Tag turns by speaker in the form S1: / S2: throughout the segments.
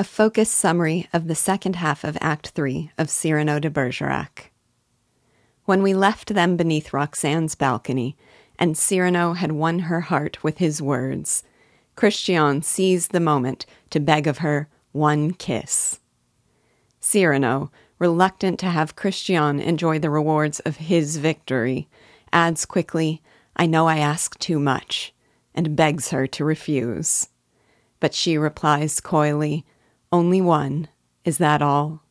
S1: a focused summary of the second half of Act 3 of Cyrano de Bergerac. When we left them beneath Roxane's balcony, and Cyrano had won her heart with his words, Christian seized the moment to beg of her one kiss. Cyrano, reluctant to have Christian enjoy the rewards of his victory, adds quickly, I know I ask too much, and begs her to refuse. But she replies coyly, Only one. Is that all?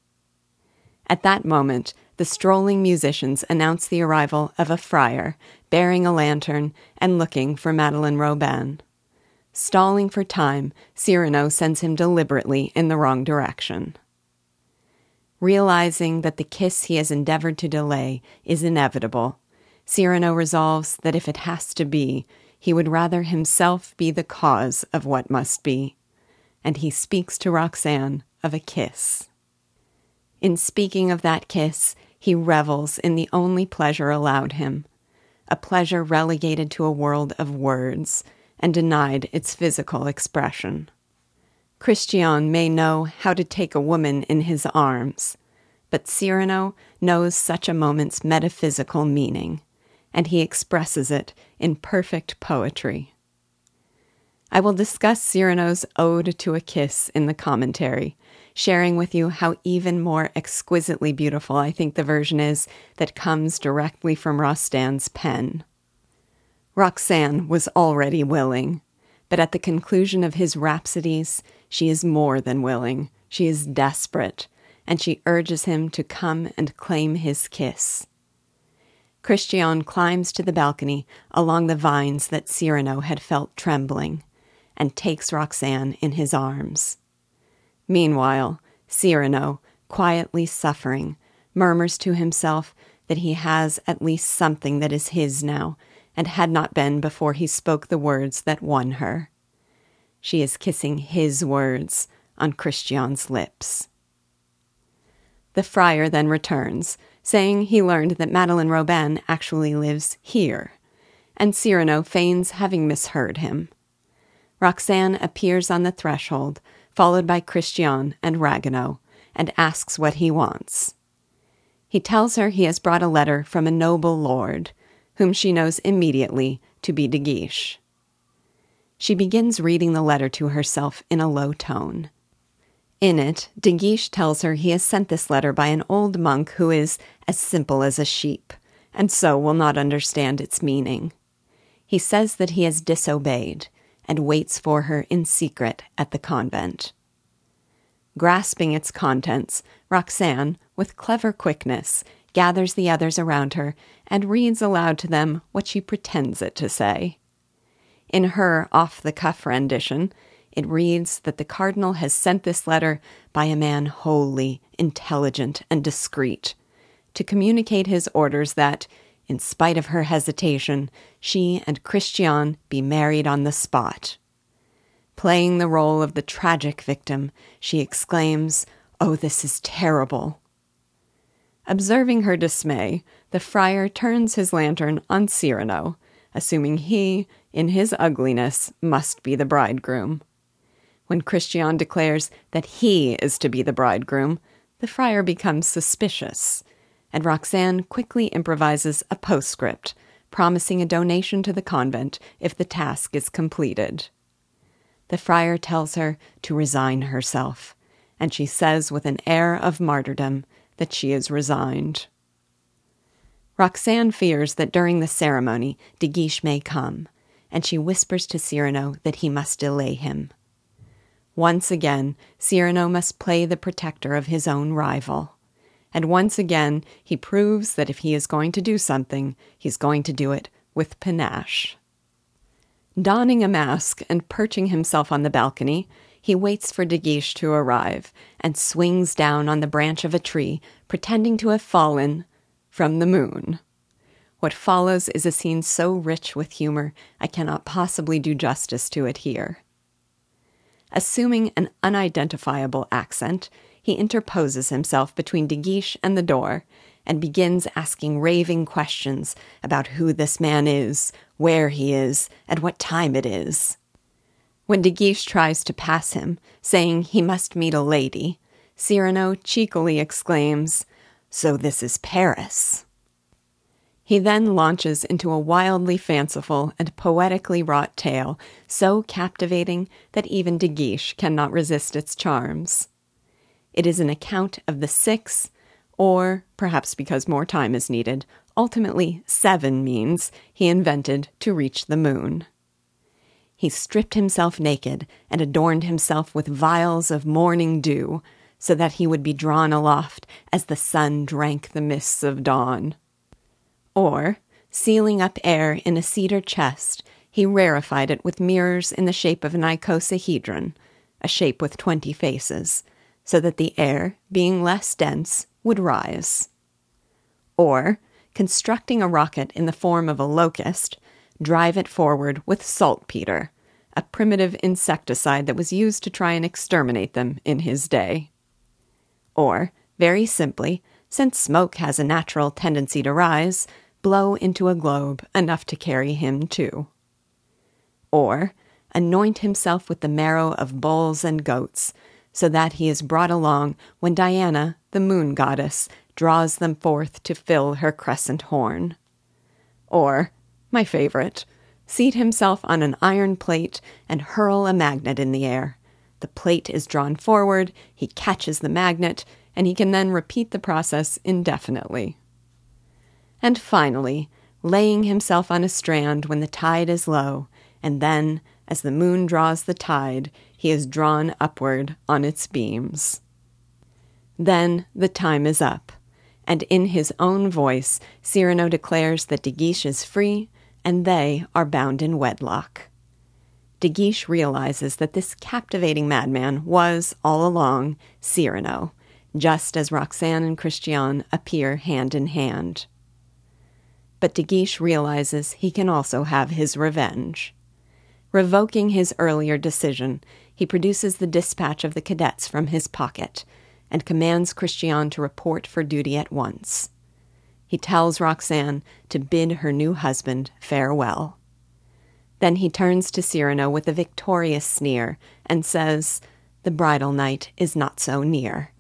S1: At that moment, the strolling musicians announce the arrival of a friar bearing a lantern and looking for Madeleine Robin. Stalling for time, Cyrano sends him deliberately in the wrong direction. Realizing that the kiss he has endeavored to delay is inevitable, Cyrano resolves that if it has to be, he would rather himself be the cause of what must be. And he speaks to Roxane of a kiss. In speaking of that kiss, he revels in the only pleasure allowed him, a pleasure relegated to a world of words and denied its physical expression. Christian may know how to take a woman in his arms, but Cyrano knows such a moment's metaphysical meaning, and he expresses it in perfect poetry. I will discuss Cyrano's Ode to a Kiss in the commentary, sharing with you how even more exquisitely beautiful I think the version is that comes directly from Rostand's pen. Roxane was already willing, but at the conclusion of his rhapsodies, she is more than willing. She is desperate, and she urges him to come and claim his kiss. Christian climbs to the balcony along the vines that Cyrano had felt trembling, and takes Roxane in his arms. Meanwhile, Cyrano, quietly suffering, murmurs to himself that he has at least something that is his now, and had not been before he spoke the words that won her. She is kissing his words on Christian's lips. The friar then returns, saying he learned that Madeleine Robin actually lives here, and Cyrano feigns having misheard him. Roxane appears on the threshold, followed by Christian and Ragueneau, and asks what he wants. He tells her he has brought a letter from a noble lord, whom she knows immediately to be De Guiche. She begins reading the letter to herself in a low tone. In it, De Guiche tells her he has sent this letter by an old monk who is as simple as a sheep, and so will not understand its meaning. He says that he has disobeyed, and waits for her in secret at the convent. Grasping its contents, Roxane, with clever quickness, gathers the others around her and reads aloud to them what she pretends it to say. In her off the cuff rendition, it reads that the cardinal has sent this letter by a man holy, intelligent, and discreet, to communicate his orders that, in spite of her hesitation, she and Christian be married on the spot. Playing the role of the tragic victim, she exclaims, Oh, this is terrible! Observing her dismay, the friar turns his lantern on Cyrano, assuming he, in his ugliness, must be the bridegroom. When Christian declares that he is to be the bridegroom, the friar becomes suspicious and Roxane quickly improvises a postscript, promising a donation to the convent if the task is completed. The friar tells her to resign herself, and she says with an air of martyrdom that she is resigned. Roxane fears that during the ceremony De Guiche may come, and she whispers to Cyrano that he must delay him. Once again, Cyrano must play the protector of his own rival. And once again, he proves that if he is going to do something, he's going to do it with panache. Donning a mask and perching himself on the balcony, he waits for De Guiche to arrive and swings down on the branch of a tree, pretending to have fallen from the moon. What follows is a scene so rich with humor, I cannot possibly do justice to it here. Assuming an unidentifiable accent, he interposes himself between De Guiche and the door and begins asking raving questions about who this man is, where he is, and what time it is. When De Guiche tries to pass him, saying he must meet a lady, Cyrano cheekily exclaims, So this is Paris. He then launches into a wildly fanciful and poetically wrought tale, so captivating that even De Guiche cannot resist its charms. It is an account of the six, or, perhaps because more time is needed, ultimately seven means he invented to reach the moon. He stripped himself naked and adorned himself with vials of morning dew, so that he would be drawn aloft as the sun drank the mists of dawn. Or, sealing up air in a cedar chest, he rarefied it with mirrors in the shape of an icosahedron, a shape with twenty faces, so that the air, being less dense, would rise. Or, constructing a rocket in the form of a locust, drive it forward with saltpeter, a primitive insecticide that was used to try and exterminate them in his day. Or, very simply, since smoke has a natural tendency to rise, blow into a globe enough to carry him too. Or anoint himself with the marrow of bulls and goats, so that he is brought along when Diana, the moon goddess, draws them forth to fill her crescent horn. Or, my favorite, seat himself on an iron plate and hurl a magnet in the air. The plate is drawn forward, he catches the magnet, and he can then repeat the process indefinitely and finally, laying himself on a strand when the tide is low, and then, as the moon draws the tide, he is drawn upward on its beams. Then the time is up, and in his own voice, Cyrano declares that De Guiche is free and they are bound in wedlock. De Guiche realizes that this captivating madman was, all along, Cyrano, just as Roxane and Christian appear hand in hand. But De Guiche realizes he can also have his revenge. Revoking his earlier decision, he produces the dispatch of the cadets from his pocket and commands Christian to report for duty at once. He tells Roxane to bid her new husband farewell. Then he turns to Cyrano with a victorious sneer and says, The bridal night is not so near.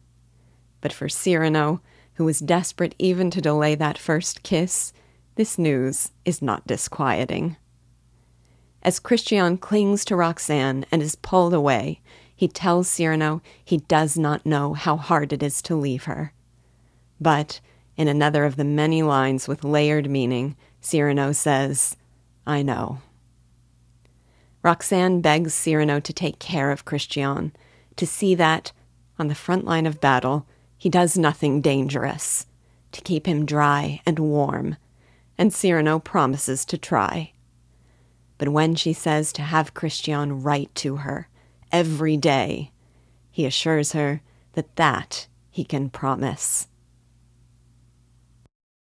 S1: But for Cyrano, who was desperate even to delay that first kiss, this news is not disquieting. As Christian clings to Roxane and is pulled away, he tells Cyrano he does not know how hard it is to leave her. But, in another of the many lines with layered meaning, Cyrano says, I know. Roxane begs Cyrano to take care of Christian, to see that, on the front line of battle, he does nothing dangerous, to keep him dry and warm, and Cyrano promises to try. But when she says to have Christian write to her every day, he assures her that that he can promise.